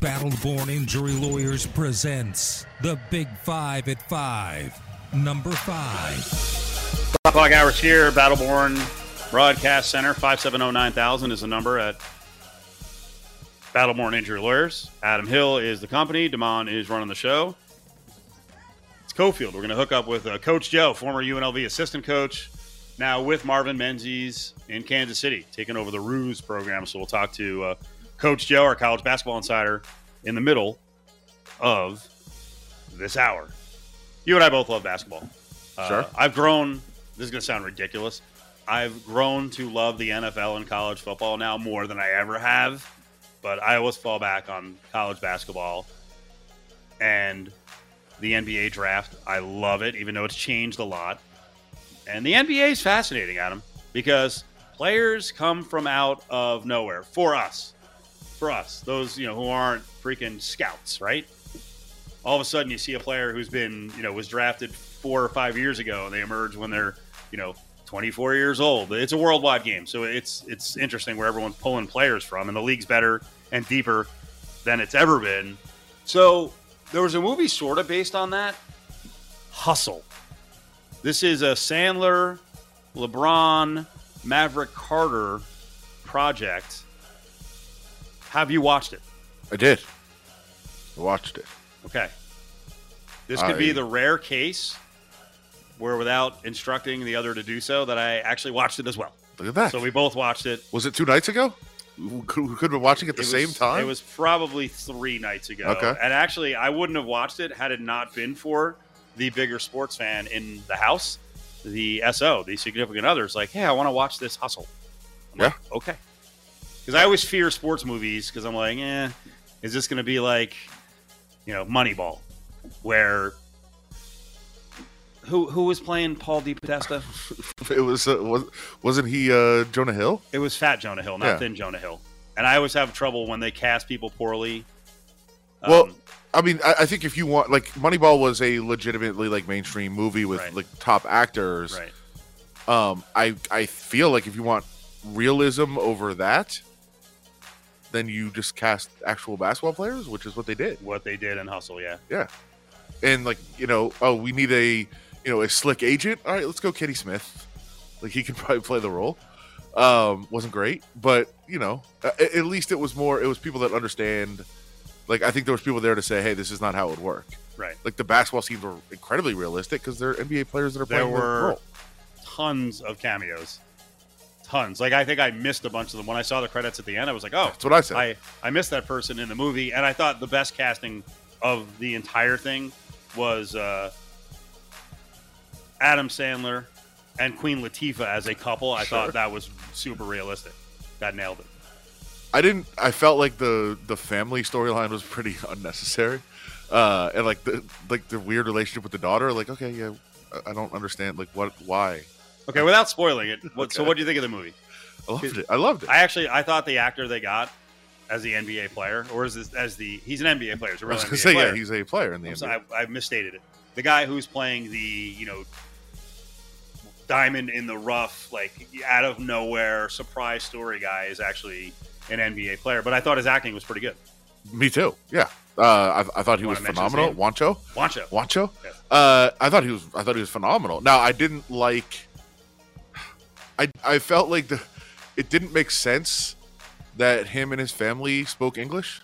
Battleborn Injury Lawyers presents the Big Five at Five. Number five. Clock hours here, Battleborn Broadcast Center, 5709000 is the number at Battleborn Injury Lawyers. Adam Hill is the company. Damon is running the show. It's Cofield. We're going to hook up with uh, Coach Joe, former UNLV assistant coach, now with Marvin Menzies in Kansas City, taking over the Roos program. So we'll talk to uh, Coach Joe, our college basketball insider, in the middle of this hour. You and I both love basketball. Uh, Sure. I've grown, this is going to sound ridiculous. I've grown to love the NFL and college football now more than I ever have, but I always fall back on college basketball and the NBA draft. I love it, even though it's changed a lot. And the NBA is fascinating, Adam, because players come from out of nowhere for us. For us, those you know who aren't freaking scouts, right? All of a sudden, you see a player who's been, you know, was drafted four or five years ago, and they emerge when they're, you know, 24 years old. It's a worldwide game, so it's it's interesting where everyone's pulling players from, and the league's better and deeper than it's ever been. So there was a movie sort of based on that. Hustle. This is a Sandler, LeBron, Maverick Carter project. Have you watched it? I did. I watched it. Okay. This could be the rare case where, without instructing the other to do so, that I actually watched it as well. Look at that. So we both watched it. was it two nights ago? We could, have been watching at the It same time. It was probably three nights ago. Okay. And actually, I wouldn't have watched it had it not been for the bigger sports fan in the house, the SO, the significant others. Like, hey, I want to watch this hustle. I'm like, okay. Because I always fear sports movies because I'm like, eh, is this going to be like, you know, Moneyball, where who who was playing Paul DePodesta? It was. Uh, was wasn't he uh, Jonah Hill? It was Fat Jonah Hill, not Yeah. Thin Jonah Hill. And I always have trouble when they cast people poorly. Well, Um, I mean, I, I think if you want, like, Moneyball was a legitimately like mainstream movie with Right. like top actors. right. Um, I I feel like if you want realism over that, then you just cast actual basketball players, which is what they did. what they did in Hustle, yeah. Yeah, and like you know, oh, we need a you know a slick agent. All right, let's go, Kenny Smith. Like he could probably play the role. Um, wasn't great, but you know, a- at least it was more. It was people that understand. Like I think there was people there to say, "Hey, this is not how it would work." Right. Like the basketball scenes were incredibly realistic because they're NBA players that are There playing the role. tons of cameos. Tons. Like I think I missed a bunch of them. When I saw the credits at the end, I was like, oh, That's what I said. I, I missed that person in the movie. And I thought the best casting of the entire thing was uh, Adam Sandler and Queen Latifah as a couple. I Sure. thought that was super realistic. That nailed it. I didn't. I felt like the the family storyline was pretty unnecessary, uh, and like the like the weird relationship with the daughter. Like, okay, yeah, I- I don't understand. Like, what? Why? Okay, without spoiling it, what, so what do you think of the movie? I loved it. I loved it. I actually I thought the actor they got as the NBA player, or is this as the he's an NBA player, he's a I real was NBA say, player. yeah, he's a player in the I'm NBA. sorry, I, I misstated it. The guy who's playing the you know diamond in the rough, like out of nowhere surprise story guy is actually an NBA player. But I thought his acting was pretty good. Me too. Yeah, uh, I, I thought he was wanna mention his phenomenal. Juancho, Juancho. Juancho. Yes. Uh, I thought he was. I thought he was phenomenal. Now, I didn't like. I I felt like the it didn't make sense that him and his family spoke English.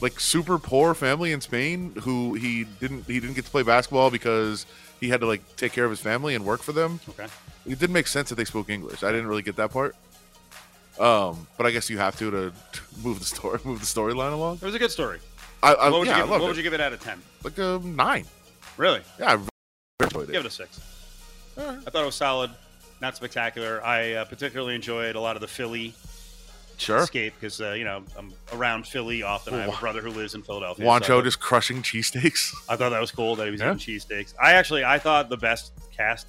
Like super poor family in Spain who he didn't he didn't get to play basketball because he had to like take care of his family and work for them. Okay. It didn't make sense that they spoke English. I didn't really get that part. Um, but I guess you have to to, move the story move the storyline along. It was a good story. I, I What would, yeah, you, give, loved what it. would you give it out of ten? like a nine. Really? Yeah, I really enjoyed it. Give it a six. I thought it was solid, not spectacular. I uh, particularly enjoyed a lot of the Philly Sure. escape because uh, you know I'm around Philly often. I have a brother who lives in Philadelphia. so Juancho thought- just crushing cheesesteaks. I thought that was cool that he was Yeah. eating cheesesteaks. I actually I thought the best cast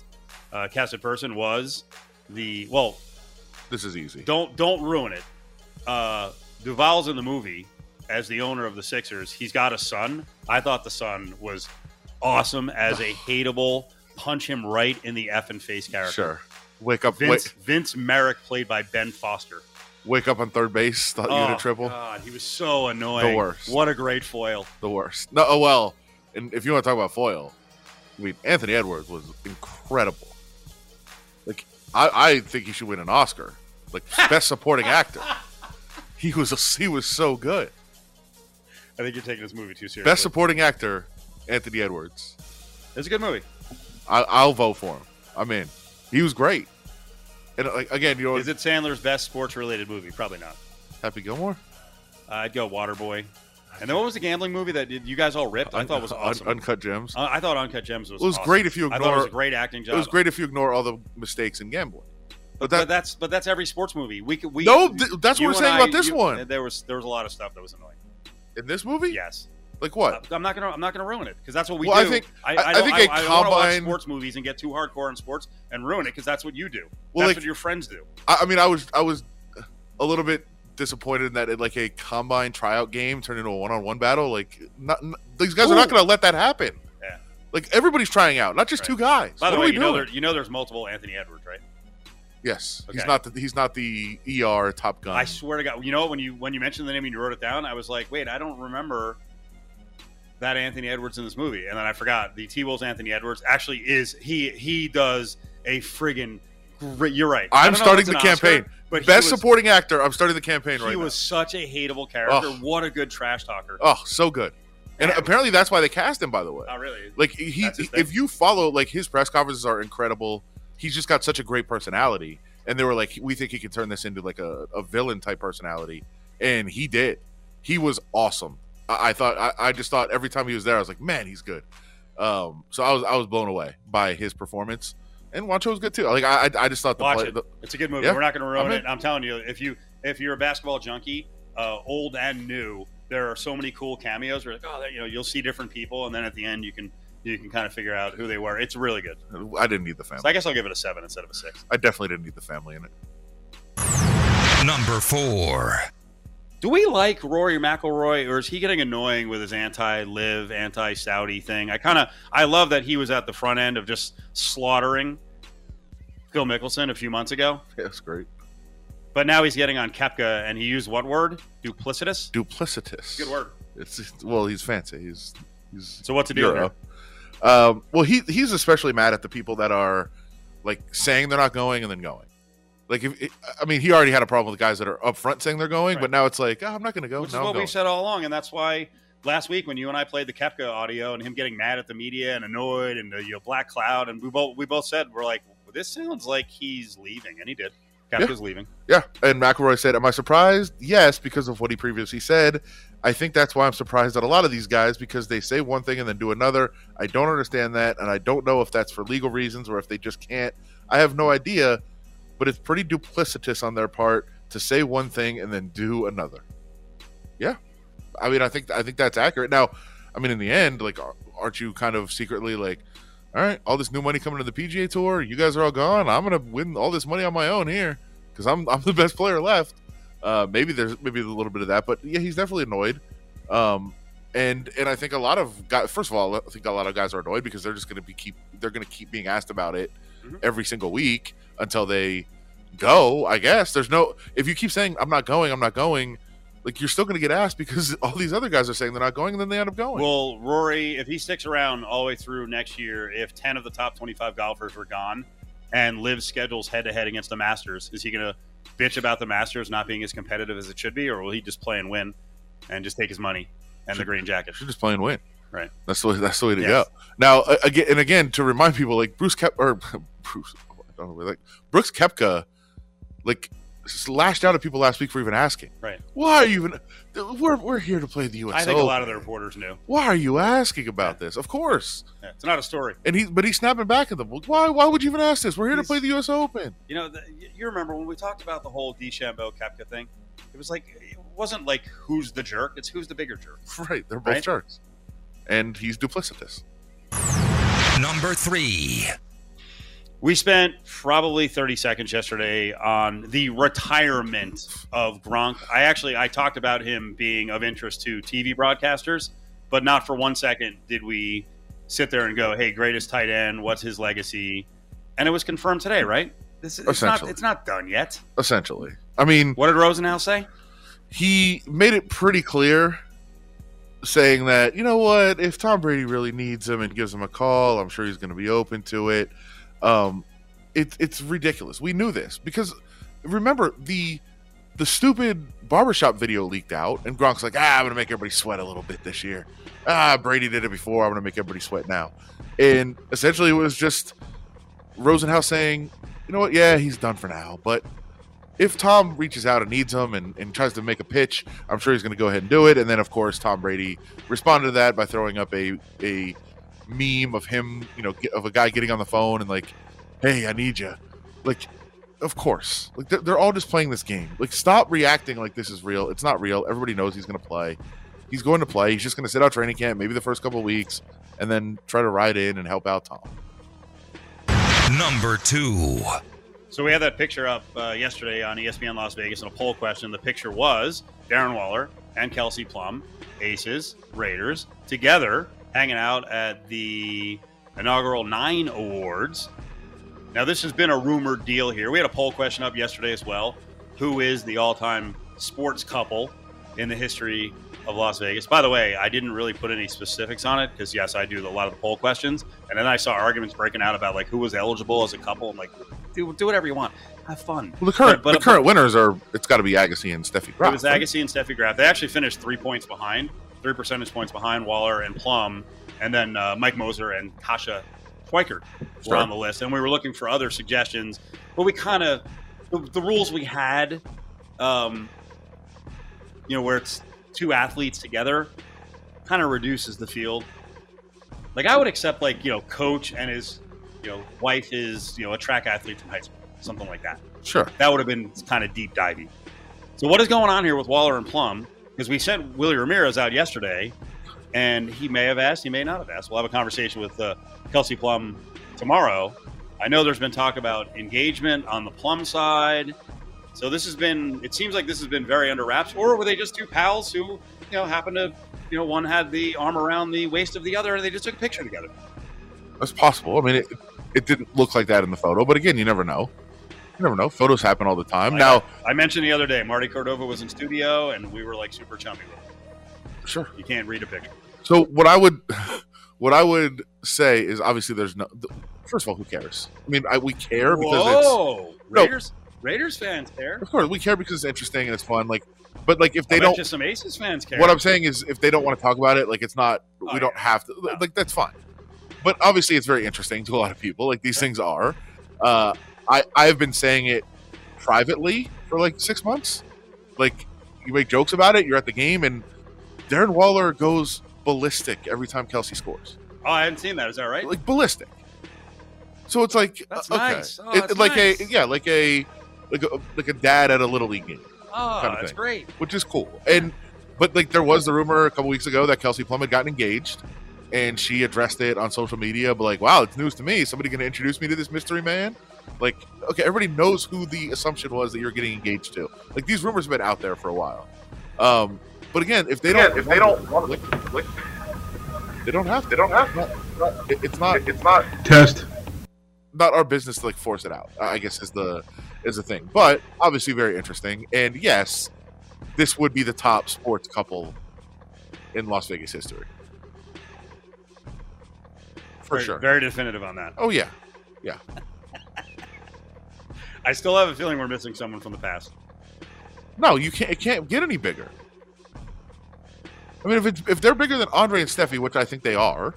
uh, casted person was the well. This is easy. Don't don't ruin it. Uh, Duvall's in the movie as the owner of the Sixers. He's got a son. I thought the son was awesome as a hateable punch him right in the effing face character. Sure. Wake up. Vince. Vince Merrick played by Ben Foster. Wake up on third base, thought you had Oh, a triple. God, he was so annoying. The worst. What a great foil. The worst. No, oh well. And if you want to talk about foil, I mean Anthony Edwards was incredible. Like I, I think he should win an Oscar, like best supporting actor. He was he was so good. I think you're taking this movie too seriously. Best supporting actor, Anthony Edwards. It's a good movie. I, I'll vote for him. I'm in. He was great. And like again, you know, Is it Sandler's best sports related movie? Probably not. Happy Gilmore? Uh, I'd go Waterboy. And then what was the gambling movie that you guys all ripped? I thought was Un- awesome. Uncut Gems. Uh, I thought Uncut Gems was. It was awesome. great if you I thought it was ignore- a great acting job. It was great if you ignore all the mistakes in gambling. but, But that but that's but that's every sports movie. We could we No, th- that's what we're saying I- about this you- one. There was there was a lot of stuff that was annoying. in this movie, Yes, like what? I'm not gonna I'm not gonna ruin it because that's what we Well, I think- I, I- I, think I, a I wanna watch combine- sports movies and get too hardcore in sports and ruin it because that's what you do. Well, that's like- what your friends do. I, I mean, I was I was a little bit disappointed in that it, like a combine tryout game turned into a one-on-one battle. Like, not, n- these guys are not going to let that happen. Yeah. Like everybody's trying out, not just Right. two guys. By the way, you know there, you know there's multiple Anthony Edwards, right? yes, he's not the he's not the ER Top Gun. I swear to God, you know when you when you mentioned the name and you wrote it down, I was like, wait, I don't remember that Anthony Edwards in this movie, and then I forgot the T Wolves Anthony Edwards actually is he he does a friggin' great. You're right. I'm don't know if starting the an Oscar, campaign. but Best was- supporting actor. I'm starting the campaign right now. He was such a hateable character. What a good trash talker. Oh, so good. And apparently that's why they cast him. By the way, Not really. like he, That's his thing. if you follow like his press conferences are incredible. He's just got such a great personality, and they were like, we think he can turn this into like a, a villain type personality, and he did. He was awesome. I, I thought I, I just thought every time he was there, I was like, man, he's good. Um, so I was I was blown away by his performance, and Juancho was good too. Like I I, I just thought the Watch play, it. the, It's a good movie. Yeah, We're not going to ruin I'm it. I'm telling you, if you if you're a basketball junkie, uh, old and new, there are so many cool cameos. Where like, oh, you know, you'll see different people, and then at the end, you can you can kind of figure out who they were. It's really good. I didn't need the family. So I guess I'll give it a seven instead of a six. I definitely didn't need the family in it. Number four. Do we like Rory McIlroy, or is he getting annoying with his anti-LIV, anti-Saudi thing? I kind of I love that he was at the front end of just slaughtering Phil Mickelson a few months ago, Yeah, it's great. but now he's getting on Koepka, and he used what word? Duplicitous. Duplicitous. Good word. It's well, he's fancy. He's he's So what to do? Um, well, he he's especially mad at the people that are like saying they're not going and then going. Like, if I mean, he already had a problem with guys that are up front saying they're going, Right. but now it's like, oh, I'm not going to go. Which is no, I'm what we've said all along, and that's why last week when you and I played the Koepka audio and him getting mad at the media and annoyed and the you know, black cloud, and we both we both said we're like, well, this sounds like he's leaving, and he did. Koepka's leaving. Yeah, and McIlroy said, "Am I surprised? Yes, because of what he previously said. I think that's why I'm surprised at a lot of these guys because they say one thing and then do another. I don't understand that, and I don't know if that's for legal reasons or if they just can't. I have no idea, but it's pretty duplicitous on their part to say one thing and then do another. Yeah, I mean, I think I think that's accurate. Now, I mean, in the end, like, aren't you kind of secretly like?" All right, all this new money coming to the PGA Tour. You guys are all gone. I'm gonna win all this money on my own here because I'm I'm the best player left. Uh, maybe there's maybe a little bit of that, but yeah, he's definitely annoyed. Um, and and I think a lot of guys. First of all, I think a lot of guys are annoyed because they're just to be keep they're to keep being asked about it Mhm. every single week until they go. I guess there's no if you keep saying I'm not going, I'm not going. Like you're still going to get asked because all these other guys are saying they're not going, and then they end up going. Well, Rory, if he sticks around all the way through next year, if ten of the top twenty-five golfers were gone, and Liv schedules head-to-head against the Masters, is he going to bitch about the Masters not being as competitive as it should be, or will he just play and win, and just take his money and the green jacket? should just play and win. Right. That's the way. That's the way to Yes. go. Now, again and again, to remind people, like Bruce Kep or Bruce, oh, I don't know, like Brooks Koepka, like lashed out at people last week for even asking. Right. Why are you even? We're we're here to play the U.S. I think a lot of the reporters knew. Why are you asking about this? Of course. Yeah, it's not a story. And he, but he's snapping back at them. Why? Why would you even ask this? We're here to play the U.S. Open. You know, the, you remember when we talked about the whole DeChambeau Koepka thing? It was like it wasn't like who's the jerk; it's who's the bigger jerk. Right. They're both Right. jerks, and he's duplicitous. Number three. We spent probably 30 seconds yesterday on the retirement of Gronk. I actually I talked about him being of interest to TV broadcasters, but not for one second did we sit there and go, "Hey, greatest tight end, what's his legacy?" And it was confirmed today, right? This it's not Essentially. it's not done yet. Essentially, I mean, What did Rosenhaus say? he made it pretty clear saying that, you know what, if Tom Brady really needs him and gives him a call, I'm sure he's going to be open to it. Um, it, it's ridiculous. We knew this because remember the the stupid barbershop video leaked out, and Gronk's like, ah, I'm to make everybody sweat a little bit this year. Ah, Brady did it before. I'm to make everybody sweat now. And essentially, it was just Rosenhaus saying, you know what, yeah, he's done for now, but if Tom reaches out and needs him and, and tries to make a pitch, I'm sure he's going to go ahead and do it. And then, of course, Tom Brady responded to that by throwing up a a meme of him, you know, of a guy getting on the phone and like, "Hey, I need you." Like, of course, like they're, they're all just playing this game. Like, stop reacting like this is real. It's not real. Everybody knows he's going to play. He's going to play. He's just going to sit out training camp, maybe the first couple weeks, and then try to ride in and help out Tom. Number two. So we had that picture up uh, yesterday on ESPN Las Vegas in a poll question. The picture was Darren Waller and Kelsey Plum, Aces, Raiders, together hanging out at the inaugural Nine Awards. Now, this has been a rumored deal here. We had a poll question up yesterday as well. Who is the all time sports couple in the history of Las Vegas? By the way, I didn't really put any specifics on it because, yes, I do a lot of the poll questions. And then I saw arguments breaking out about like who was eligible as a couple. I'm like, do, do whatever you want. Have fun. Well, the current But- but- the current winners are it's got to be Agassi and Steffi Graf. It was? Agassi and Steffi Graf. They actually finished three points behind, three percentage points behind Waller and Plum, and then uh, Mike Moser and Kasha Schweikert were Sure. on the list. And we were looking for other suggestions, but we kind of the, the rules we had, um, you know, where it's two athletes together, kind of reduces the field. Like I would accept, like you know, coach and his, you know, wife is you know a track athlete from high school, something like that Sure. that would have been kind of deep diving. So what is going on here with Waller and Plum? Because we sent Willie Ramirez out yesterday, and he may have asked, he may not have asked. We'll have a conversation with uh, Kelsey Plum tomorrow. I know there's been talk about engagement on the Plum side. So this has been, it seems like this has been very under wraps. Or were they just two pals who, you know, happened to, you know, one had the arm around the waist of the other and they just took a picture together? That's possible. I mean, it, it didn't look like that in the photo, but again, you never know. You never know. Photos happen all the time. Like now, I mentioned the other day, Marty Cordova was in studio and we were like super chummy sure. You can't read a picture. So what I would, what I would say is obviously there's no. First of all, who cares? I mean, I, we care because it's Whoa, No. Raiders, Raiders fans care. of course we care because it's interesting and it's fun. Like, but like if They don't, just some Aces fans care. what I'm saying is if they don't want to talk about it, like it's not. Oh, we don't have to. No. Like that's fine. But obviously, it's very interesting to a lot of people. Like these things are. Uh, I I've been saying it privately for like six months. Like you make jokes about it. You're at the game, and Darren Waller goes ballistic every time Kelsey scores. oh, I haven't seen that. Is that right? Like ballistic. So it's like That's uh, okay, nice. Oh, It- that's like nice. a yeah, like a like a like a dad at a little league game, oh, kind of that's thing. great. which is cool. And but like there was the rumor a couple weeks ago that Kelsey Plum had gotten engaged, and she addressed it on social media. But like, wow, it's news to me. Somebody going to introduce me to this mystery man? Like, okay, everybody knows who the assumption was that you're getting engaged to. Like these rumors have been out there for a while. Um, but again, if they don't, if they don't want to, like, they don't have. To. they don't have It- It's not. It's not. Test. not our business to like force it out. I guess is the is the thing. But obviously very interesting. And yes, this would be the top sports couple in Las Vegas history. For very, sure. Very definitive on that. oh yeah. Yeah. I still have a feeling we're missing someone from the past. No, you can't it can't get any bigger. I mean if it's if they're bigger than Andre and Steffi, which I think they are,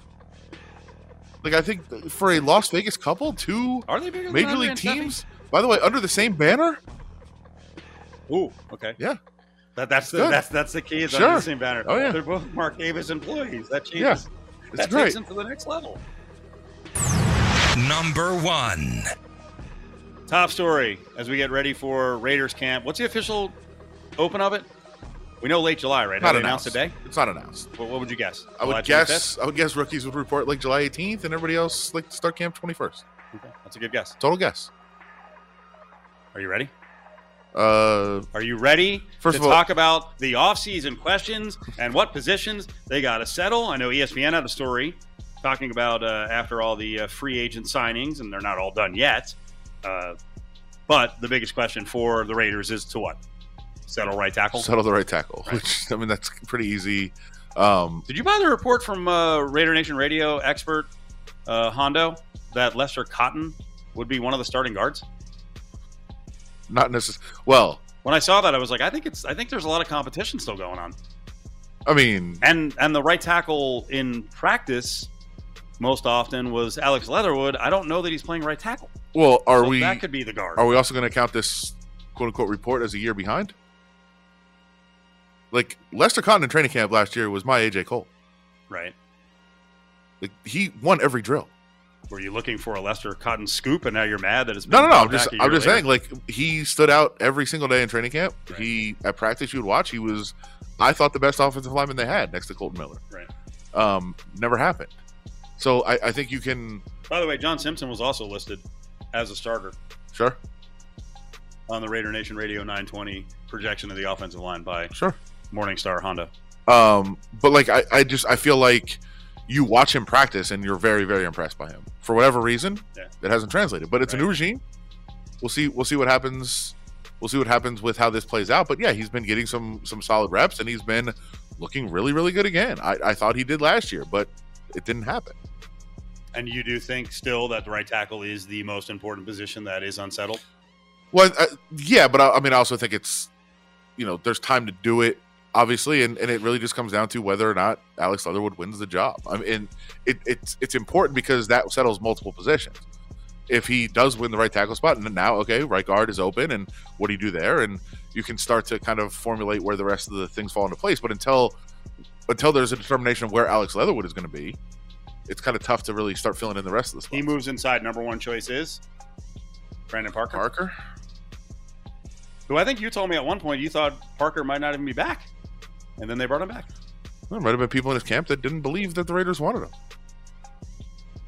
like I think for a Las Vegas couple, two Are they bigger major league and Steffi? teams, by the way, under the same banner, Ooh, okay. Yeah. That, that's the Good. that's that's the key. Sure. under the same banner. Oh, yeah. They're both Mark Davis employees. That changes. Yeah. it's that great. takes them to the next level. Number one. Top story as we get ready for Raiders camp. What's the official open of it? We know late July, right? Not Have they announced announced. today? It's not announced. What, what would you guess? I July would 25th? guess. I would guess rookies would report like July 18th, and everybody else like start camp 21st. Okay, that's a good guess. Total guess. Are you ready? Uh, Are you ready First to of all- talk about the offseason questions and what positions they got to settle? I know ESPN had a story talking about uh, after all the uh, free agent signings, and they're not all done yet. Uh, But the biggest question for the Raiders is to what? Settle right tackle. Settle the right tackle, Right. which I mean that's pretty easy. Um, Did you buy the report from uh, Raider Nation Radio expert uh, Hondo that Lester Cotton would be one of the starting guards? not necessarily. Well, When I saw that, I was like, I think it's. I think there's a lot of competition still going on, I mean, and and the right tackle in practice most often was Alex Leatherwood. I don't know that he's playing right tackle. well, are So we That could be the guard. are we also going to count this quote unquote report as a year behind? Like Lester Cotton in training camp last year was my AJ Cole. right. Like he won every drill. Were you looking for a Lester Cotton scoop, and now you're mad that it's No, been no, no. I'm just, I'm just later? saying. Like he stood out every single day in training camp. Right. He at practice you would watch. He was, I thought, the best offensive lineman they had next to Kolton Miller. Right. Um, never happened. So I, I think you can By the way, John Simpson was also listed as a starter sure, on the Raider Nation Radio 920 projection of the offensive line by sure. Morningstar Honda. Um, but like I, I just I feel like you watch him practice and you're very, very impressed by him. For whatever reason, Yeah. it hasn't translated. But it's a new regime. We'll see. We'll see what happens. We'll see what happens with how this plays out. But yeah, he's been getting some some solid reps and he's been looking really, really good again. I, I thought he did last year, but it didn't happen. And you do think still that the right tackle is the most important position that is unsettled? Well, uh, yeah, but I, I mean, I also think it's you know there's time to do it, obviously, and, and it really just comes down to whether or not Alex Leatherwood wins the job. I mean, it, it's it's important because that settles multiple positions. If he does win the right tackle spot, and then now okay, right guard is open, and what do you do there? And you can start to kind of formulate where the rest of the things fall into place. But until until there's a determination of where Alex Leatherwood is going to be, it's kind of tough to really start filling in the rest of the spots. He moves inside. Number one choice is Brandon Parker, Parker. who I think you told me at one point you thought Parker might not even be back. And then they brought him back. There might have been people in his camp that didn't believe that the Raiders wanted him.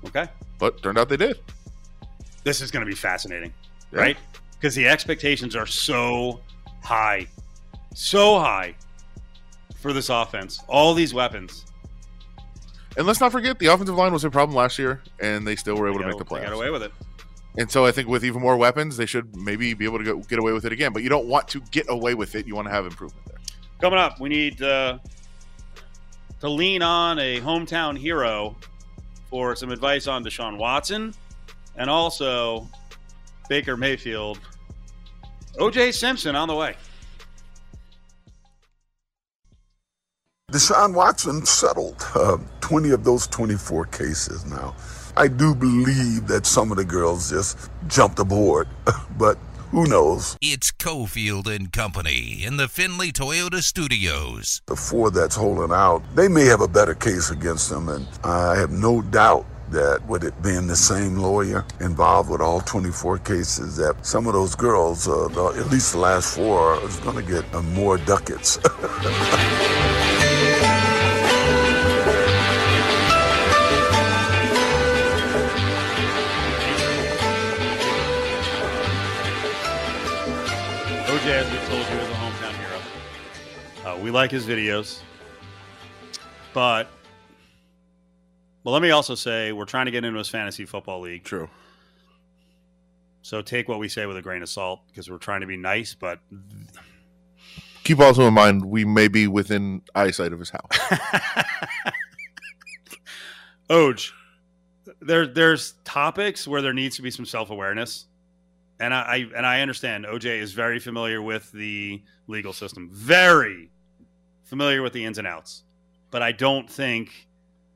Okay. but turned out they did. This is going to be fascinating, Yeah. right? Because the expectations are so high, so high for this offense. All these weapons. And let's not forget the offensive line was a problem last year, and they still were able They to make the got- they got away with it. And so I think with even more weapons, they should maybe be able to go, get away with it again. But you don't want to get away with it; you want to have improvement there. Coming up, we need uh, to lean on a hometown hero for some advice on Deshaun Watson and also Baker Mayfield. OJ Simpson on the way. Deshaun Watson settled uh, 20 of those 24 cases now. I do believe that some of the girls just jumped aboard, but who knows? It's Cofield and Company in the Findlay Toyota Studios. The four that's holding out, they may have a better case against them, and I have no doubt that with it being the same lawyer involved with all 24 cases, that some of those girls, uh, at least the last four, is going to get uh, more ducats. OJ, as we told you, is a hometown hero. Uh, we like his videos, but well, let me also say we're trying to get into his fantasy football league. True. So take what we say with a grain of salt because we're trying to be nice, but Keep also in mind we may be within eyesight of his house. Oj, there there's topics where there needs to be some self awareness, and I, I and I understand OJ is very familiar with the legal system, very familiar with the ins and outs, but I don't think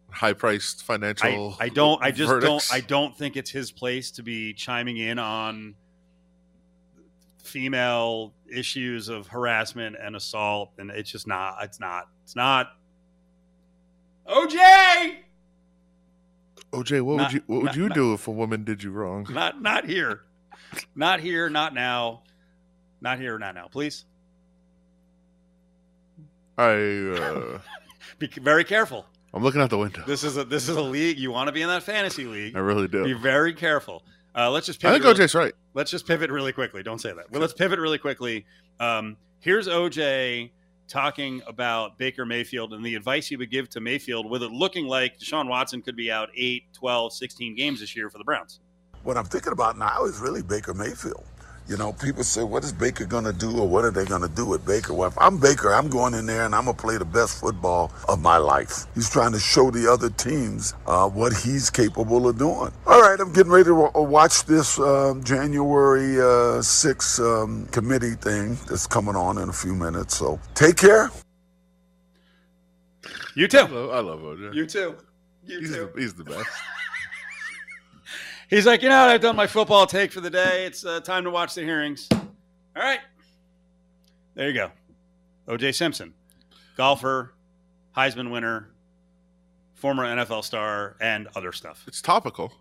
High priced financial. I don't I just verdicts. don't I don't think it's his place to be chiming in on female issues of harassment and assault, and it's just not it's not it's not OJ. OJ, what Not- would you what would not- you not- do if a woman did you wrong? Not not here. Not here, not now. Not here, not now. Please I uh, be very careful. I'm looking out the window. This is a this is a league. You want to be in that fantasy league. I really do. Be very careful. Uh, let's just Pivot I think really- OJ's right. let's just pivot really quickly. Don't say that. Well, let's pivot really quickly. Um, here's OJ talking about Baker Mayfield and the advice he would give to Mayfield with it looking like Deshaun Watson could be out 8, 12, 16 games this year for the Browns. What I'm thinking about now is really Baker Mayfield. You know, people say, what is Baker going to do or what are they going to do with Baker? Well, if I'm Baker, I'm going in there and I'm going to play the best football of my life. He's trying to show the other teams uh, what he's capable of doing. All right, I'm getting ready to watch this um, January uh, 6th um, committee thing that's coming on in a few minutes. So take care. You too. I love, I love OJ. You too. You he's, too. the, he's the best. He's like, you know what? I've done my football take for the day. It's uh, time to watch the hearings. All right. There you go. OJ Simpson, golfer, Heisman winner, former NFL star, and other stuff. It's topical.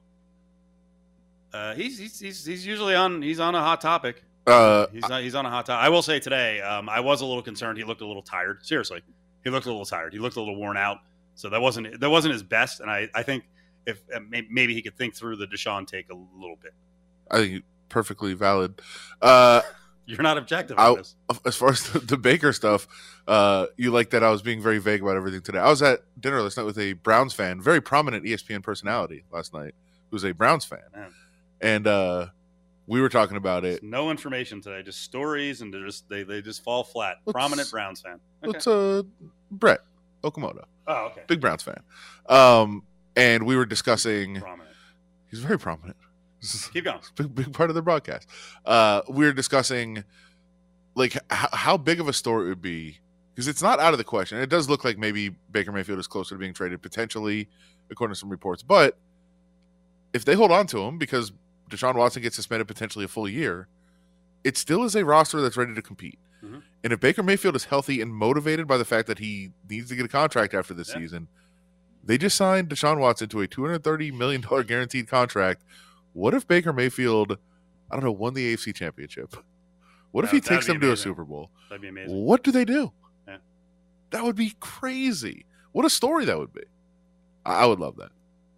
Uh, he's, he's he's he's usually on he's on a hot topic. Uh, He's on, he's on a hot topic. I will say today, um, I was a little concerned. He looked a little tired. Seriously, he looked a little tired. He looked a little worn out. So that wasn't that wasn't his best. And I I think if uh, maybe he could think through the Deshaun take a little bit. I think perfectly valid. Uh, You're not objective I- this. as far as the, the Baker stuff, uh, you like that I was being very vague about everything today. I was at dinner last night with a Browns fan, very prominent ESPN personality last night, who's a Browns fan, Man. and uh, we were talking about it. No information today, just stories, and just they, they just fall flat. Let's- Prominent Browns fan. Okay. It's uh, Brett Okamoto, oh, okay. big Browns fan, um, and we were discussing. Prominent. He's very prominent. Keep going. big, big part of the broadcast. Uh, we were discussing like h- how big of a story it would be because it's not out of the question. It does look like maybe Baker Mayfield is closer to being traded potentially, according to some reports. But if they hold on to him because Deshaun Watson gets suspended potentially a full year, it still is a roster that's ready to compete. Mhm. And if Baker Mayfield is healthy and motivated by the fact that he needs to get a contract after this Yeah. season, they just signed Deshaun Watson to a $230 million guaranteed contract. What if Baker Mayfield, I don't know, won the AFC championship? What if he takes them to a. Super Bowl? That'd be amazing. What do they do? Yeah. That would be crazy. What a story that would be. I, I would love that.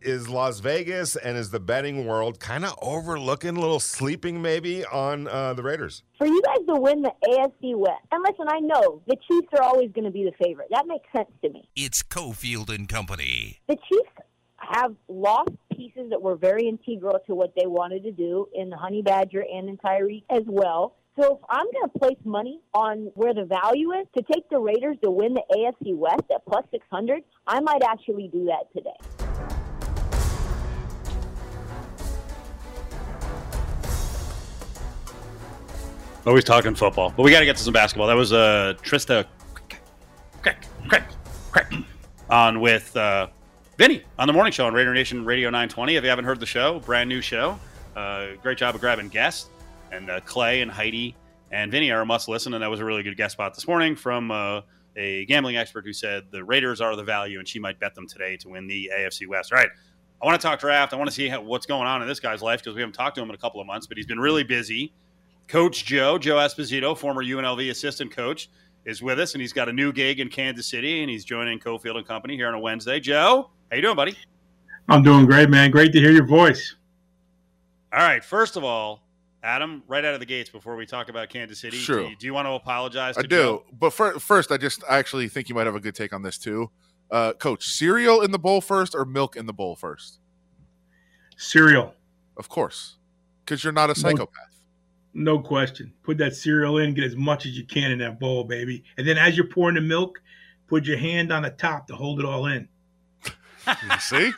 Is Las Vegas and is the betting world kind of overlooking, a little sleeping maybe on uh, the Raiders? for you guys to win the AFC West, and listen, I know the Chiefs are always going to be the favorite. That makes sense to me. It's Cofield and Company. The Chiefs have lost pieces that were very integral to what they wanted to do in the Honey Badger and in Tyreek as well. So if I'm going to place money on where the value is to take the Raiders to win the AFC West at plus 600, I might actually do that today. Always talking football, but we got to get to some basketball. That was uh, Trista crack, crack, crack, on with uh, Vinny on the morning show on Raider Nation Radio 920. If you haven't heard the show, brand new show. Uh, great job of grabbing guests. And uh, Clay and Heidi and Vinny are a must listen. And that was a really good guest spot this morning from uh, a gambling expert who said the Raiders are the value and she might bet them today to win the AFC West. All right. I want to talk draft. I want to see how, what's going on in this guy's life because we haven't talked to him in a couple of months, but he's been really busy. Coach Joe, Joe Esposito, former UNLV assistant coach, is with us, and he's got a new gig in Kansas City, and he's joining Cofield and Company here on a Wednesday. Joe, how you doing, buddy? I'm doing great, man. Great to hear your voice. All right. First of all, Adam, right out of the gates, before we talk about Kansas City, Sure. do, you, do you want to apologize? To I do. Joe? But fir- first, I just I actually think you might have a good take on this too. Uh, Coach, cereal in the bowl first or milk in the bowl first? Cereal, Of course, because you're not a psychopath. no question. Put that cereal in, get as much as you can in that bowl, baby. And then as you're pouring the milk, put your hand on the top to hold it all in. You see,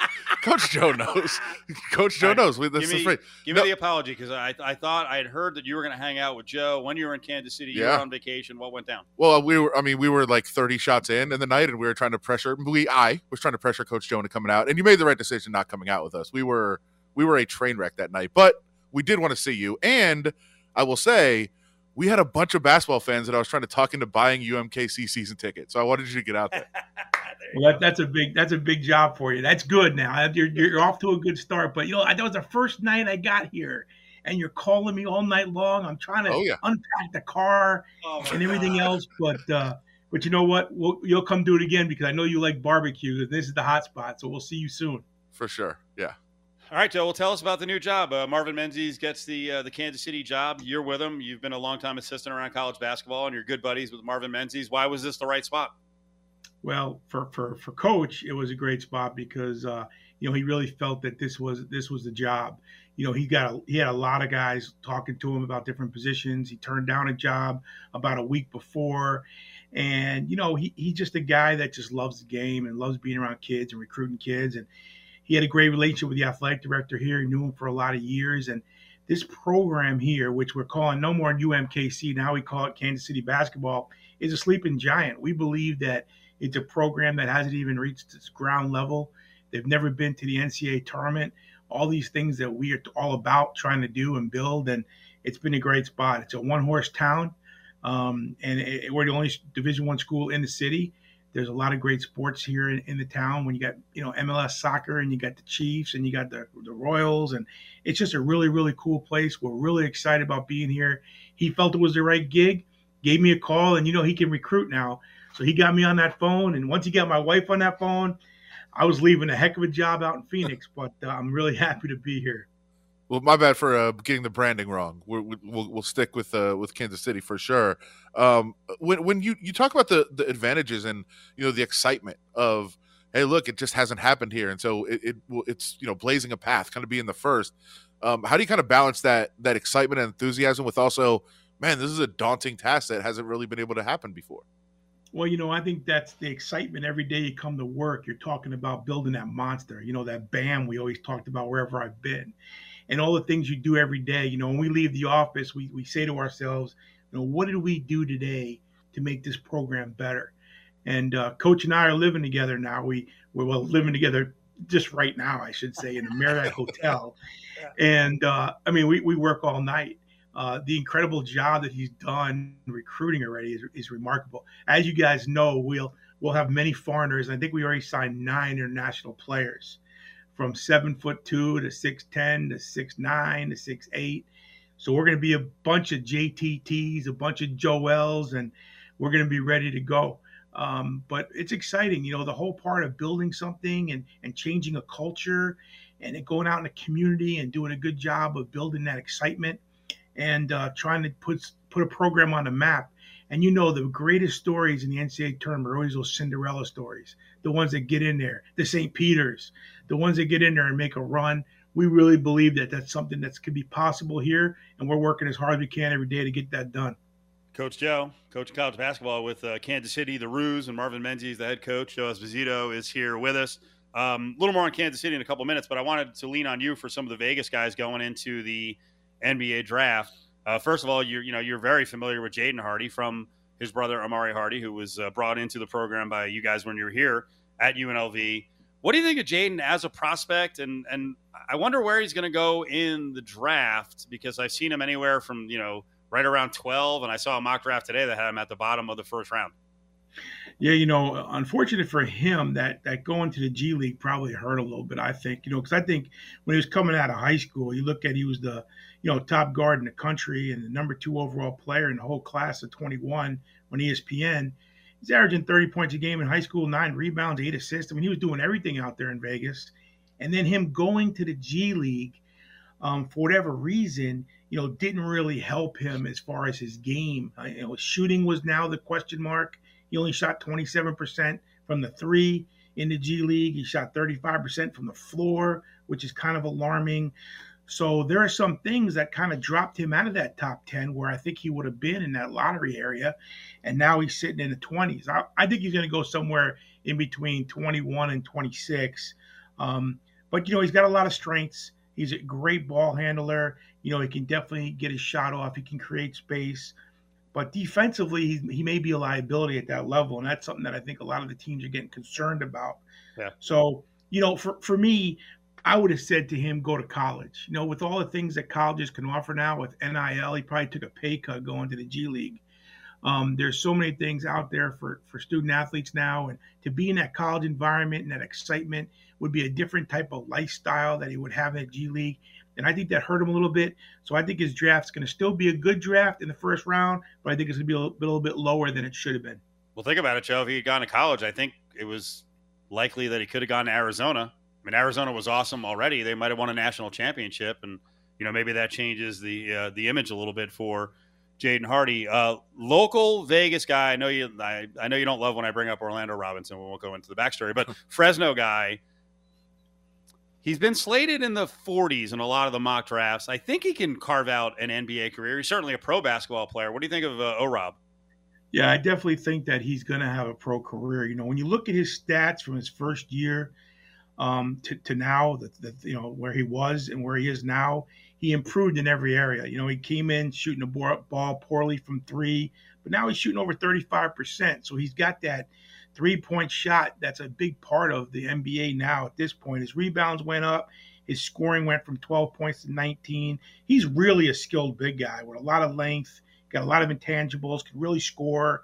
Coach Joe knows. Coach Joe All right. knows. We- This Give is me, give No. me the apology because I, I thought I had heard that you were going to hang out with Joe when you were in Kansas City. You Yeah. were on vacation. What went down? Well, uh, we were. I mean, we were like 30 shots in in the night, and we were trying to pressure. We, I was trying to pressure Coach Joe into coming out, and you made the right decision not coming out with us. We were, we were a train wreck that night, but we did want to see you. And I will say, we had a bunch of basketball fans that I was trying to talk into buying UMKC season tickets. So I wanted you to get out there. Well, that, that's a big that's a big job for you. That's good. Now you're you're off to a good start. But you know, that was the first night I got here, and you're calling me all night long. I'm trying to Oh, yeah. unpack the car Oh, and everything God. else. But uh, but you know what? We'll, you'll come do it again because I know you like barbecue. and This is the hot spot. So we'll see you soon. For sure. All right, Joe. Well, tell us about the new job. Uh, Marvin Menzies gets the uh, the Kansas City job. You're with him. You've been a long time assistant around college basketball, and you're good buddies with Marvin Menzies. Why was this the right spot? Well, for for for coach, it was a great spot because uh, you know he really felt that this was this was the job. You know, he got a, he had a lot of guys talking to him about different positions. He turned down a job about a week before, and you know he he's just a guy that just loves the game and loves being around kids and recruiting kids. And he had a great relationship with the athletic director here. He knew him for a lot of years, and this program here, which we're calling no more UMKC, now we call it Kansas City Basketball, is a sleeping giant. We believe that it's a program that hasn't even reached its ground level. They've never been to the NCAA tournament. All these things that we are all about trying to do and build, and it's been a great spot. It's a one-horse town, um, and it, we're the only Division One school in the city. There's a lot of great sports here in, in, the town. When you got you know MLS soccer, and you got the Chiefs, and you got the the Royals, and it's just a really really cool place. We're really excited about being here. He felt it was the right gig, gave me a call, and you know he can recruit now. So he got me on that phone, and once he got my wife on that phone, I was leaving a heck of a job out in Phoenix. But uh, I'm really happy to be here. Well, my bad for uh, getting the branding wrong. we will we'll, stick with uh, with Kansas City for sure. Um, when when you, you talk about the the advantages and you know the excitement of hey look it just hasn't happened here and so it, it it's you know blazing a path kind of being the first. Um, how do you kind of balance that that excitement and enthusiasm with also man this is a daunting task that hasn't really been able to happen before. Well, you know, I think that's the excitement every day you come to work. You're talking about building that monster, you know, that BAM we always talked about wherever I've been. And all the things you do every day. You know, when we leave the office, we, we say to ourselves, you know, what did we do today to make this program better? And uh, Coach and I are living together now. We we're well living together just right now, I should say, in a Marriott hotel. And uh, I mean, we, we work all night uh, the incredible job that he's done recruiting already is, is remarkable. As you guys know, we'll we'll have many foreigners. I think we already signed nine international players, from seven foot two to six ten to six nine to six eight. So we're going to be a bunch of JTTs, a bunch of Joels, and we're going to be ready to go. Um, but it's exciting, you know, the whole part of building something and and changing a culture, and going out in the community and doing a good job of building that excitement and uh, trying to put put a program on the map. And you know, the greatest stories in the NCAA tournament are always those Cinderella stories, the ones that get in there, the St. Peter's, the ones that get in there and make a run. We really believe that that's something that could be possible here, and we're working as hard as we can every day to get that done. Coach Joe, coach of college basketball with uh, Kansas City, the Roos, and Marvin Menzies, the head coach. Joe Esposito is here with us. A um, little more on Kansas City in a couple minutes, but I wanted to lean on you for some of the Vegas guys going into the NBA draft. Uh, first of all, you're you know you're very familiar with Jaden Hardy from his brother Amauri Hardy, who was uh, brought into the program by you guys when you were here at UNLV. What do you think of Jaden as a prospect? And and I wonder where he's going to go in the draft because I've seen him anywhere from you know right around 12, and I saw a mock draft today that had him at the bottom of the first round. Yeah, you know, unfortunate for him that that going to the G League probably hurt a little bit. I think, you know, because I think when he was coming out of high school, you look at he was the you know top guard in the country and the number two overall player in the whole class of 21 on ESPN. He's averaging 30 points a game in high school, nine rebounds, eight assists. I mean, he was doing everything out there in Vegas. And then him going to the G League, um, for whatever reason, you know, didn't really help him as far as his game. Uh, you know, shooting was now the question mark. He only shot 27% from the three in the G League. He shot 35% from the floor, which is kind of alarming. So there are some things that kind of dropped him out of that top 10 where I think he would have been in that lottery area. And now he's sitting in the 20s. I, I think he's going to go somewhere in between 21 and 26. Um, but, you know, he's got a lot of strengths. He's a great ball handler. You know, he can definitely get his shot off. He can create space. But defensively, he, he may be a liability at that level, and that's something that I think a lot of the teams are getting concerned about. Yeah. So, you know, for, for me, I would have said to him, go to college. You know, with all the things that colleges can offer now with NIL, he probably took a pay cut going to the G League. Um, there's so many things out there for, for student athletes now, and to be in that college environment and that excitement would be a different type of lifestyle that he would have in the G League and I think that hurt him a little bit. So I think his draft's going to still be a good draft in the first round, but I think it's going to be a little, a little bit lower than it should have been. Well, think about it, Joe. If he had gone to college, I think it was likely that he could have gone to Arizona. I mean, Arizona was awesome already. They might have won a national championship, and you know maybe that changes the uh, the image a little bit for Jaden Hardy, uh, local Vegas guy. I know you. I, I know you don't love when I bring up Orlando Robinson. We won't go into the backstory, but Fresno guy. He's been slated in the 40s in a lot of the mock drafts. I think he can carve out an NBA career. He's certainly a pro basketball player. What do you think of uh, O Rob? Yeah, I definitely think that he's going to have a pro career. You know, when you look at his stats from his first year um, to, to now, you know where he was and where he is now, he improved in every area. You know, he came in shooting the ball poorly from three, but now he's shooting over 35%. So he's got that three point shot. That's a big part of the NBA now at this point. His rebounds went up. His scoring went from 12 points to 19. He's really a skilled big guy with a lot of length, got a lot of intangibles, can really score.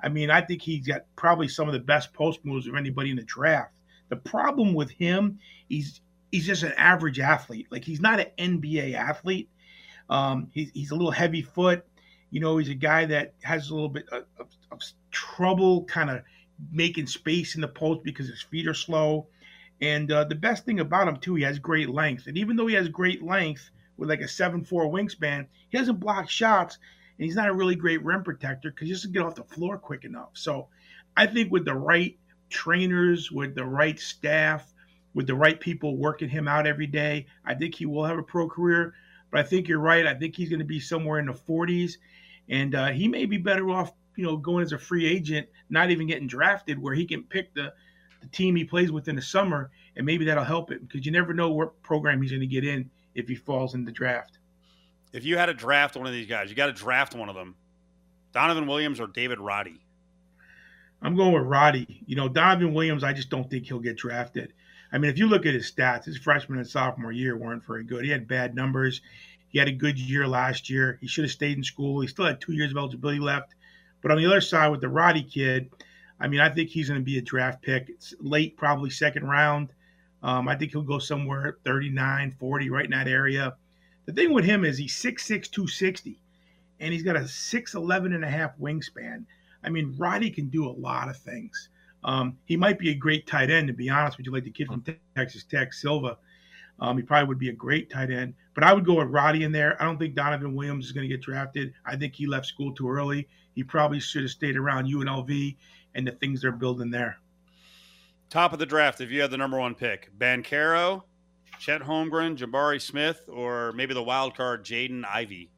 I mean, I think he's got probably some of the best post moves of anybody in the draft. The problem with him, he's he's just an average athlete. Like he's not an NBA athlete. Um, he's, he's a little heavy foot. You know, he's a guy that has a little bit of, of, of trouble kind of making space in the post because his feet are slow. And uh, the best thing about him too, he has great length. And even though he has great length with like a seven four wingspan, he doesn't block shots, and he's not a really great rim protector because he doesn't get off the floor quick enough. So I think with the right trainers, with the right staff, with the right people working him out every day, I think he will have a pro career. But I think you're right. I think he's going to be somewhere in the 40s, and uh, he may be better off you know, going as a free agent, not even getting drafted, where he can pick the, the team he plays with in the summer, and maybe that'll help him because you never know what program he's going to get in if he falls in the draft. If you had to draft one of these guys, you got to draft one of them. Donovan Williams or David Roddy? I'm going with Roddy. You know, Donovan Williams, I just don't think he'll get drafted. I mean, if you look at his stats, his freshman and sophomore year weren't very good. He had bad numbers. He had a good year last year. He should have stayed in school. He still had two years of eligibility left. But on the other side with the Roddy kid, I mean, I think he's going to be a draft pick. It's late, probably second round. Um, I think he'll go somewhere 39, 40, right in that area. The thing with him is he's 6'6, 260, and he's got a 6'11 and a half wingspan. I mean, Roddy can do a lot of things. Um, he might be a great tight end, to be honest with you, like the kid from Texas Tech, Silva. Um, he probably would be a great tight end. But I would go with Roddy in there. I don't think Donovan Williams is going to get drafted. I think he left school too early. He probably should have stayed around UNLV and the things they're building there. Top of the draft, if you had the number one pick, Banchero, Chet Holmgren, Jabari Smith, or maybe the wild card Jaden Ivey.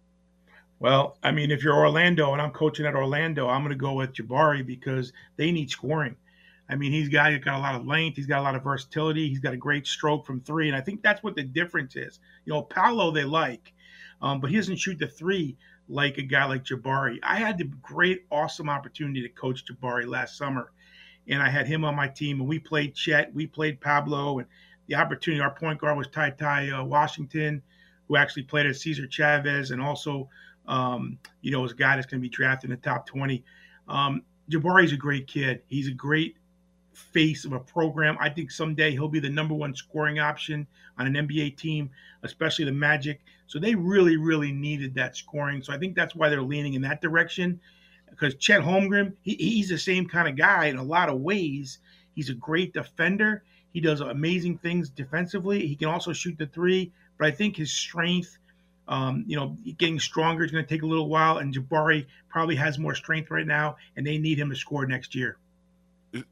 Well, I mean, if you're Orlando and I'm coaching at Orlando, I'm going to go with Jabari because they need scoring. I mean, he's got he's got a lot of length, he's got a lot of versatility, he's got a great stroke from three, and I think that's what the difference is. You know, Paolo they like, um, but he doesn't shoot the three like a guy like Jabari. I had the great, awesome opportunity to coach Jabari last summer, and I had him on my team, and we played Chet, we played Paolo, and the opportunity. Our point guard was Ty Ty uh, Washington, who actually played at Cesar Chavez, and also, um, you know, was a guy that's going to be drafted in the top 20. Um, Jabari's a great kid. He's a great face of a program. I think someday he'll be the number one scoring option on an NBA team, especially the Magic. So they really, really needed that scoring. So I think that's why they're leaning in that direction. Because Chet Holmgren, he, he's the same kind of guy in a lot of ways. He's a great defender. He does amazing things defensively. He can also shoot the three, but I think his strength, um, you know, getting stronger is going to take a little while. And Jabari probably has more strength right now, and they need him to score next year.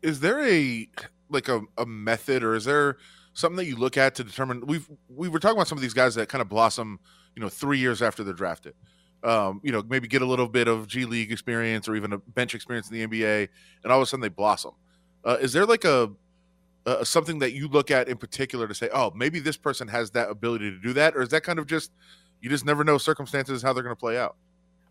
Is there a like a, a method, or is there something that you look at to determine? We've we were talking about some of these guys that kind of blossom, you know, three years after they're drafted. Um, you know, maybe get a little bit of G League experience or even a bench experience in the NBA, and all of a sudden they blossom. Uh, is there like a, a something that you look at in particular to say, oh, maybe this person has that ability to do that, or is that kind of just you just never know circumstances how they're going to play out?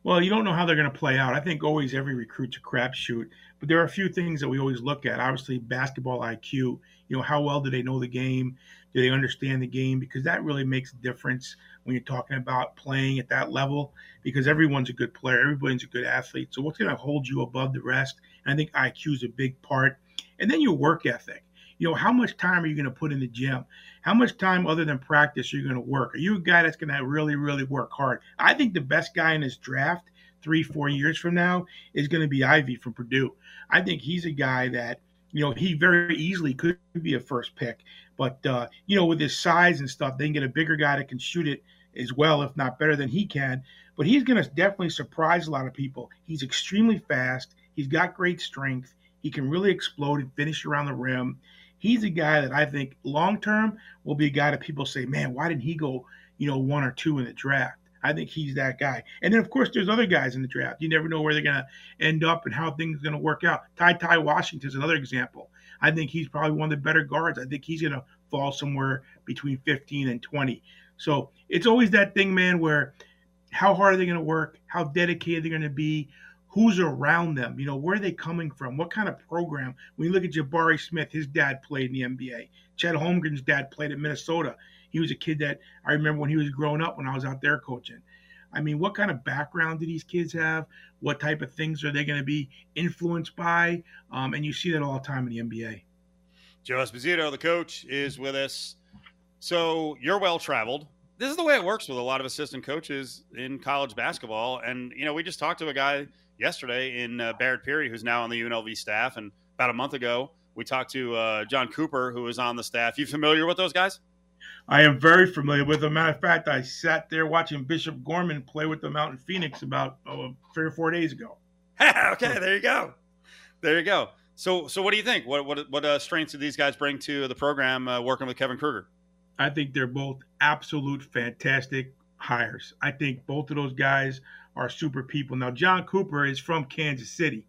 Well, you don't know how they're going to play out. I think always every recruit's a crapshoot, but there are a few things that we always look at. Obviously, basketball IQ. You know, how well do they know the game? Do they understand the game? Because that really makes a difference when you're talking about playing at that level. Because everyone's a good player, everybody's a good athlete. So what's going to hold you above the rest? And I think IQ is a big part. And then your work ethic. You know, how much time are you going to put in the gym? How much time other than practice are you going to work? Are you a guy that's going to really, really work hard? I think the best guy in this draft three, four years from now is going to be Ivey from Purdue. I think he's a guy that, you know, he very easily could be a first pick. But, uh, you know, with his size and stuff, they can get a bigger guy that can shoot it as well, if not better than he can. but he's going to definitely surprise a lot of people. He's extremely fast. He's got great strength. He can really explode and finish around the rim. He's a guy that I think long term will be a guy that people say, man, why didn't he go, you know, one or two in the draft? I think he's that guy. And then, of course, there's other guys in the draft. You never know where they're going to end up and how things are going to work out. Ty Ty Washington is another example. I think he's probably one of the better guards. I think he's going to fall somewhere between 15 and 20. So it's always that thing, man, where how hard are they going to work? How dedicated they're going to be? Who's around them? You know, where are they coming from? What kind of program? When you look at Jabari Smith, his dad played in the NBA. Chet Holmgren's dad played at Minnesota. He was a kid that I remember when he was growing up when I was out there coaching. I mean, what kind of background do these kids have? What type of things are they going to be influenced by? Um, and you see that all the time in the NBA. Joe Esposito, the coach, is with us. So you're well traveled. This is the way it works with a lot of assistant coaches in college basketball. And, you know, we just talked to a guy yesterday in uh, Barrett Peery, who's now on the UNLV staff. And about a month ago, we talked to uh, John Cooper, who was on the staff. You familiar with those guys? I am very familiar with them. Matter of fact, I sat there watching Bishop Gorman play with them out in Phoenix about oh, three or four days ago. okay, there you go. There you go. So, so what do you think? What what what uh, strengths do these guys bring to the program uh, working with Kevin Kruger? I think they're both absolute fantastic hires. I think both of those guys are super people. Now, John Cooper is from Kansas City.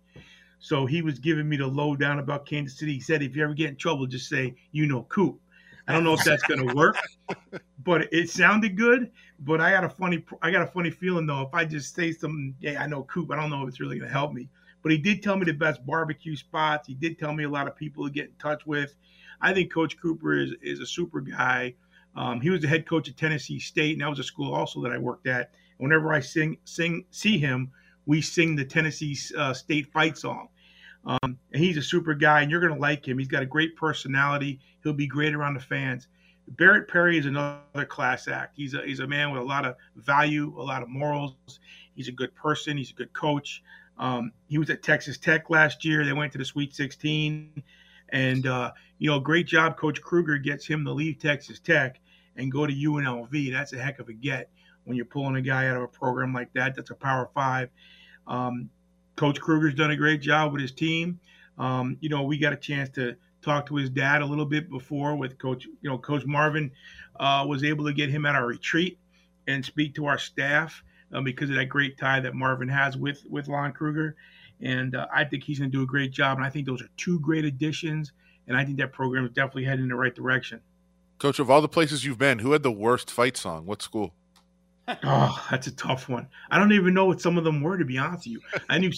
So he was giving me the lowdown about Kansas City. He said, if you ever get in trouble, just say, you know, Coop. I don't know if that's going to work, but it sounded good. But I got a funny, I got a funny feeling though. If I just say something, yeah, I know Coop. I don't know if it's really going to help me. But he did tell me the best barbecue spots. He did tell me a lot of people to get in touch with. I think Coach Cooper is is a super guy. Um, he was the head coach at Tennessee State, and that was a school also that I worked at. Whenever I sing, sing, see him, we sing the Tennessee uh, State fight song. Um, and he's a super guy, and you're going to like him. He's got a great personality. He'll be great around the fans. Barrett Peery is another class act. He's a he's a man with a lot of value, a lot of morals. He's a good person. He's a good coach. Um, he was at Texas Tech last year. They went to the Sweet 16, and uh, you know, great job. Coach Kruger gets him to leave Texas Tech and go to UNLV. That's a heck of a get when you're pulling a guy out of a program like that. That's a Power Five. Um, Coach Kruger's done a great job with his team. Um, you know, we got a chance to talk to his dad a little bit before with Coach. You know, Coach Marvin uh, was able to get him at our retreat and speak to our staff uh, because of that great tie that Marvin has with with Lon Kruger. And uh, I think he's going to do a great job. And I think those are two great additions. And I think that program is definitely heading in the right direction. Coach, of all the places you've been, who had the worst fight song? What school? Oh, that's a tough one. I don't even know what some of them were, to be honest with you. I knew,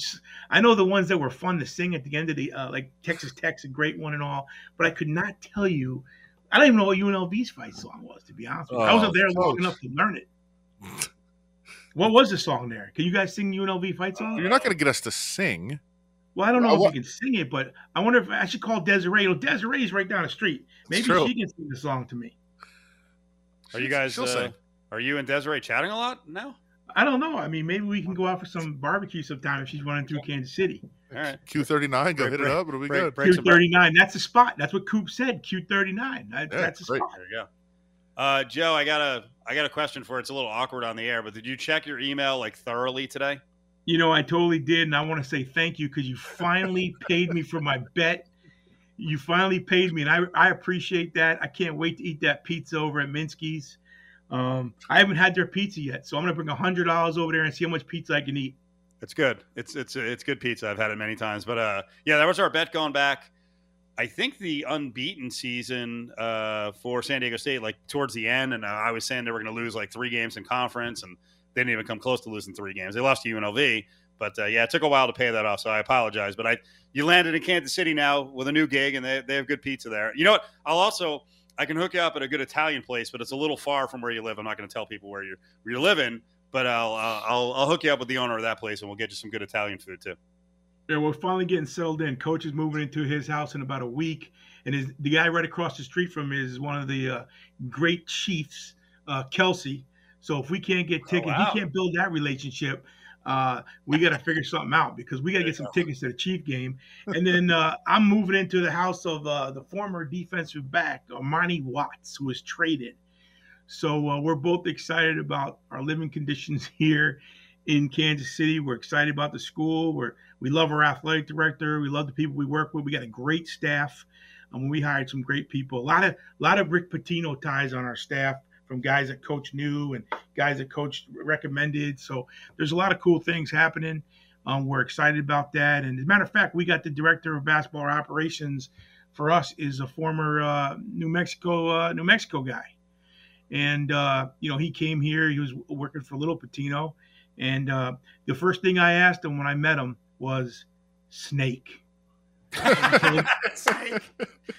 I know the ones that were fun to sing at the end of the, uh, like Texas Tech's a great one and all, but I could not tell you. I don't even know what UNLV's fight song was, to be honest with you. Oh, I wasn't there long enough to learn it. what was the song there? Can you guys sing UNLV fight song? You're not going to get us to sing. Well, I don't know oh, if you can sing it, but I wonder if I should call Desiree. You know, Desiree's right down the street. Maybe she can sing the song to me. Are you guys? Uh, are you and Desiree chatting a lot now? I don't know. I mean, maybe we can go out for some barbecue sometime if she's running through Kansas City. All right. Q39, go break, hit break, it up. It'll be break, good. Q39, that's the spot. That's what Coop said. Q39. That, yeah, that's the spot. There you go. Uh, Joe, I got a I got a question for. It's a little awkward on the air, but did you check your email like thoroughly today? You know, I totally did, and I want to say thank you because you finally paid me for my bet. You finally paid me, and I I appreciate that. I can't wait to eat that pizza over at Minsky's. Um, I haven't had their pizza yet, so I'm gonna bring a hundred dollars over there and see how much pizza I can eat. It's good. It's it's it's good pizza. I've had it many times, but uh, yeah, that was our bet going back. I think the unbeaten season uh, for San Diego State, like towards the end, and uh, I was saying they were going to lose like three games in conference, and they didn't even come close to losing three games. They lost to UNLV, but uh, yeah, it took a while to pay that off, so I apologize. But I, you landed in Kansas City now with a new gig, and they, they have good pizza there. You know what? I'll also I can hook you up at a good Italian place, but it's a little far from where you live. I'm not going to tell people where you're where you're living, but I'll, I'll I'll hook you up with the owner of that place, and we'll get you some good Italian food too. Yeah, we're finally getting settled in. Coach is moving into his house in about a week, and his, the guy right across the street from him is one of the uh, great chiefs, uh, Kelce. So if we can't get tickets, oh, wow. he can't build that relationship uh, we got to figure something out because we got to get some tickets to the Chief game. And then uh, I'm moving into the house of uh, the former defensive back, Armani Watts, who was traded. So uh, we're both excited about our living conditions here in Kansas City. We're excited about the school. We're we love our athletic director. We love the people we work with. We got a great staff. Um, we hired some great people. A lot of a lot of Rick Pitino ties on our staff from guys that coach knew and guys that coach recommended. So there's a lot of cool things happening. Um, we're excited about that. And as a matter of fact, we got the director of basketball operations for us is a former uh, New Mexico uh, New Mexico guy, and uh, you know he came here. He was working for Little Pitino, and uh, the first thing I asked him when I met him was snake. I told, him,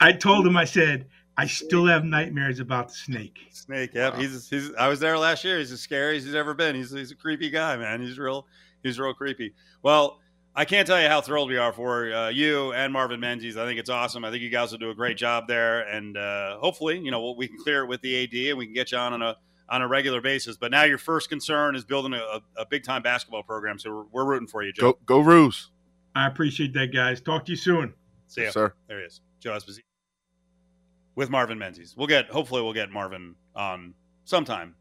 I told him I said I still have nightmares about the snake. Snake, yeah. Wow. He's he's. I was there last year. He's as scary as he's ever been. He's he's a creepy guy, man. He's real. He's real creepy. Well, I can't tell you how thrilled we are for uh, you and Marvin Menzies. I think it's awesome. I think you guys will do a great job there, and uh, hopefully, you know, we can clear it with the AD and we can get you on on a on a regular basis. But now your first concern is building a, a big time basketball program, so we're, we're, rooting for you, Joe. Go, go Roos. I appreciate that, guys. Talk to you soon. See you, sir. There he is, Joe Esposito with Marvin Menzies. We'll get hopefully we'll get Marvin on sometime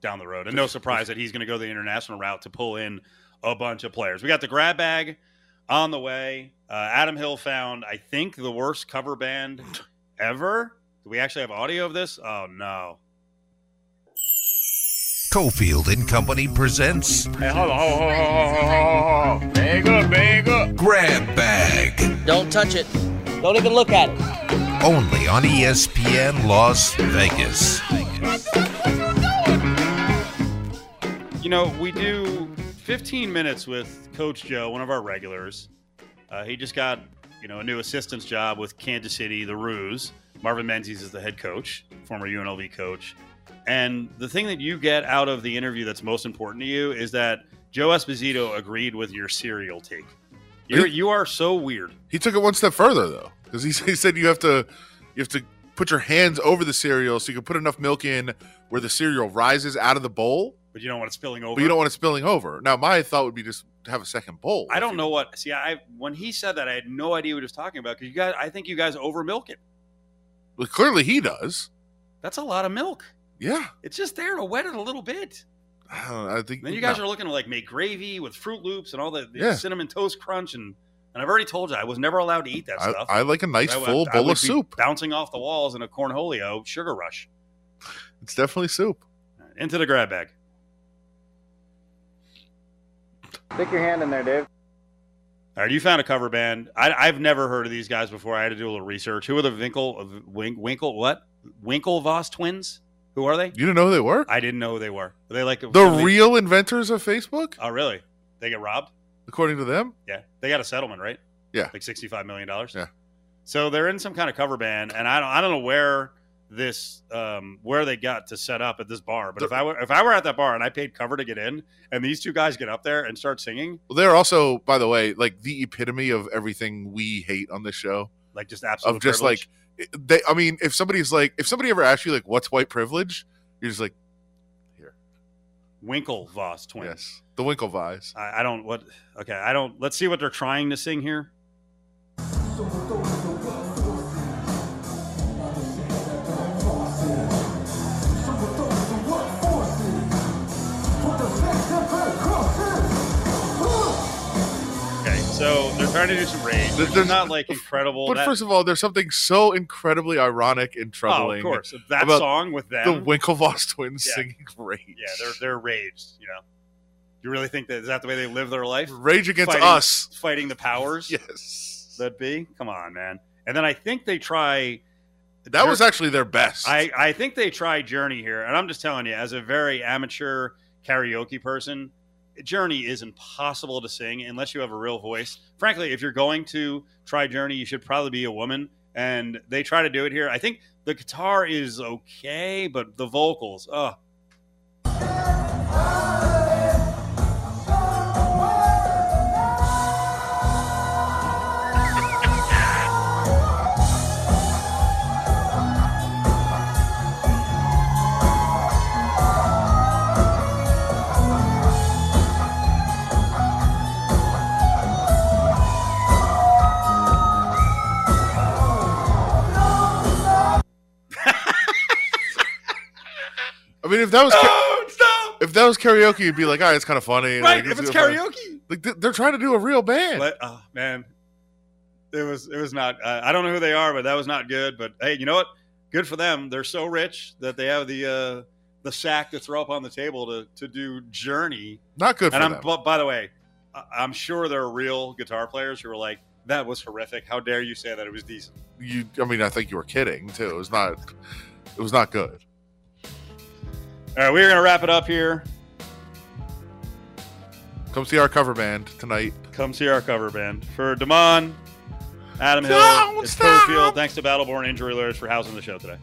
down the road, and no surprise that he's going to go the international route to pull in a bunch of players. We got the grab bag on the way. Uh, Adam Hill found, I think, the worst cover band ever. Do we actually have audio of this? Oh, no. Cofield and Company presents. Hey, hold on, hold on, hold on, hold on. Bag up, bag up. Grab bag. Don't touch it. Don't even look at it. Only on ESPN Las Vegas. You know, we do 15 minutes with Coach Joe, one of our regulars. Uh, he just got, you know, a new assistant's job with Kansas City, the Roos. Marvin Menzies is the head coach, former UNLV coach. And the thing that you get out of the interview that's most important to you is that Joe Esposito agreed with your cereal take. You're, you are so weird. He took it one step further though, because he, he said you have to you have to put your hands over the cereal so you can put enough milk in where the cereal rises out of the bowl but you don't want it spilling over. But you don't want it spilling over. Now, my thought would be just to have a second bowl. I don't know what. See, I when he said that, I had no idea what he was talking about because you guys, I think you guys over milk it. Well, clearly he does. That's a lot of milk. Yeah, it's just there to wet it a little bit. I, I think. then you guys no. are looking to like make gravy with Froot Loops and all the, the yeah. cinnamon toast crunch and. And I've already told you I was never allowed to eat that I, stuff. I like a nice I, full bowl of soup, bouncing off the walls in a cornholio sugar rush. It's definitely soup. Into the grab bag. Stick your hand in there, Dave. All right, you found a cover band. I, have never heard of these guys before. I had to do a little research. Who are the Winkle Winkle what Winklevoss twins? Who are they? You didn't know who they were? I didn't know who they were. Are they like the somebody... real inventors of Facebook? Oh, really? They get robbed? According to them? Yeah, they got a settlement, right? Yeah, like sixty-five million dollars. Yeah. So they're in some kind of cover band, and I don't, I don't know where this um, where they got to set up at this bar. But if I were if I were at that bar and I paid cover to get in, and these two guys get up there and start singing, well, they're also, by the way, like the epitome of everything we hate on this show. Like just absolute of just privilege. like they. I mean, if somebody's like, if somebody ever asks you like, what's white privilege, you're just like, here, Winklevoss twins. Yes, the Winklevoss. I, I don't what. Okay, I don't. Let's see what they're trying to sing here. Okay, so they're trying to do some rage. They're not like incredible. But that... first of all, there's something so incredibly ironic and troubling. Oh, of course, that song with them, the Winklevoss twins yeah. singing "Rage." Yeah, they're they're raged. You know, you really think that is that the way they live their life? Rage against fighting, us, fighting the powers. yes, that'd be. Come on, man. And then I think they try. That was actually their best. I I think they try Journey here, and I'm just telling you, as a very amateur karaoke person Journey is impossible to sing unless you have a real voice. Frankly, if you're going to try Journey, you should probably be a woman. And they try to do it here. I think the guitar is okay, but the vocals, oh, mean, if that was Oh, stop! if that was karaoke, you'd be like, "Ah, it's kind of funny." Right, like, if it's fun." karaoke. like they're trying to do a real band. But, oh man, it was it was not. Uh, I don't know who they are, but that was not good. But hey, you know what? Good for them. They're so rich that they have the uh, the sack to throw up on the table to to do Journey. Not good for and I'm them. but by the way, I- I'm sure there are real guitar players who are like, "That was horrific. How dare you say that it was decent?" you, I mean, I think you were kidding too. It was not. It was not good. All right, we're gonna wrap it up here. Come see our cover band tonight. Come see our cover band for Damon, Adam Hill, Don't it's stop. Thanks to Battleborn Injury Alerts for housing the show today.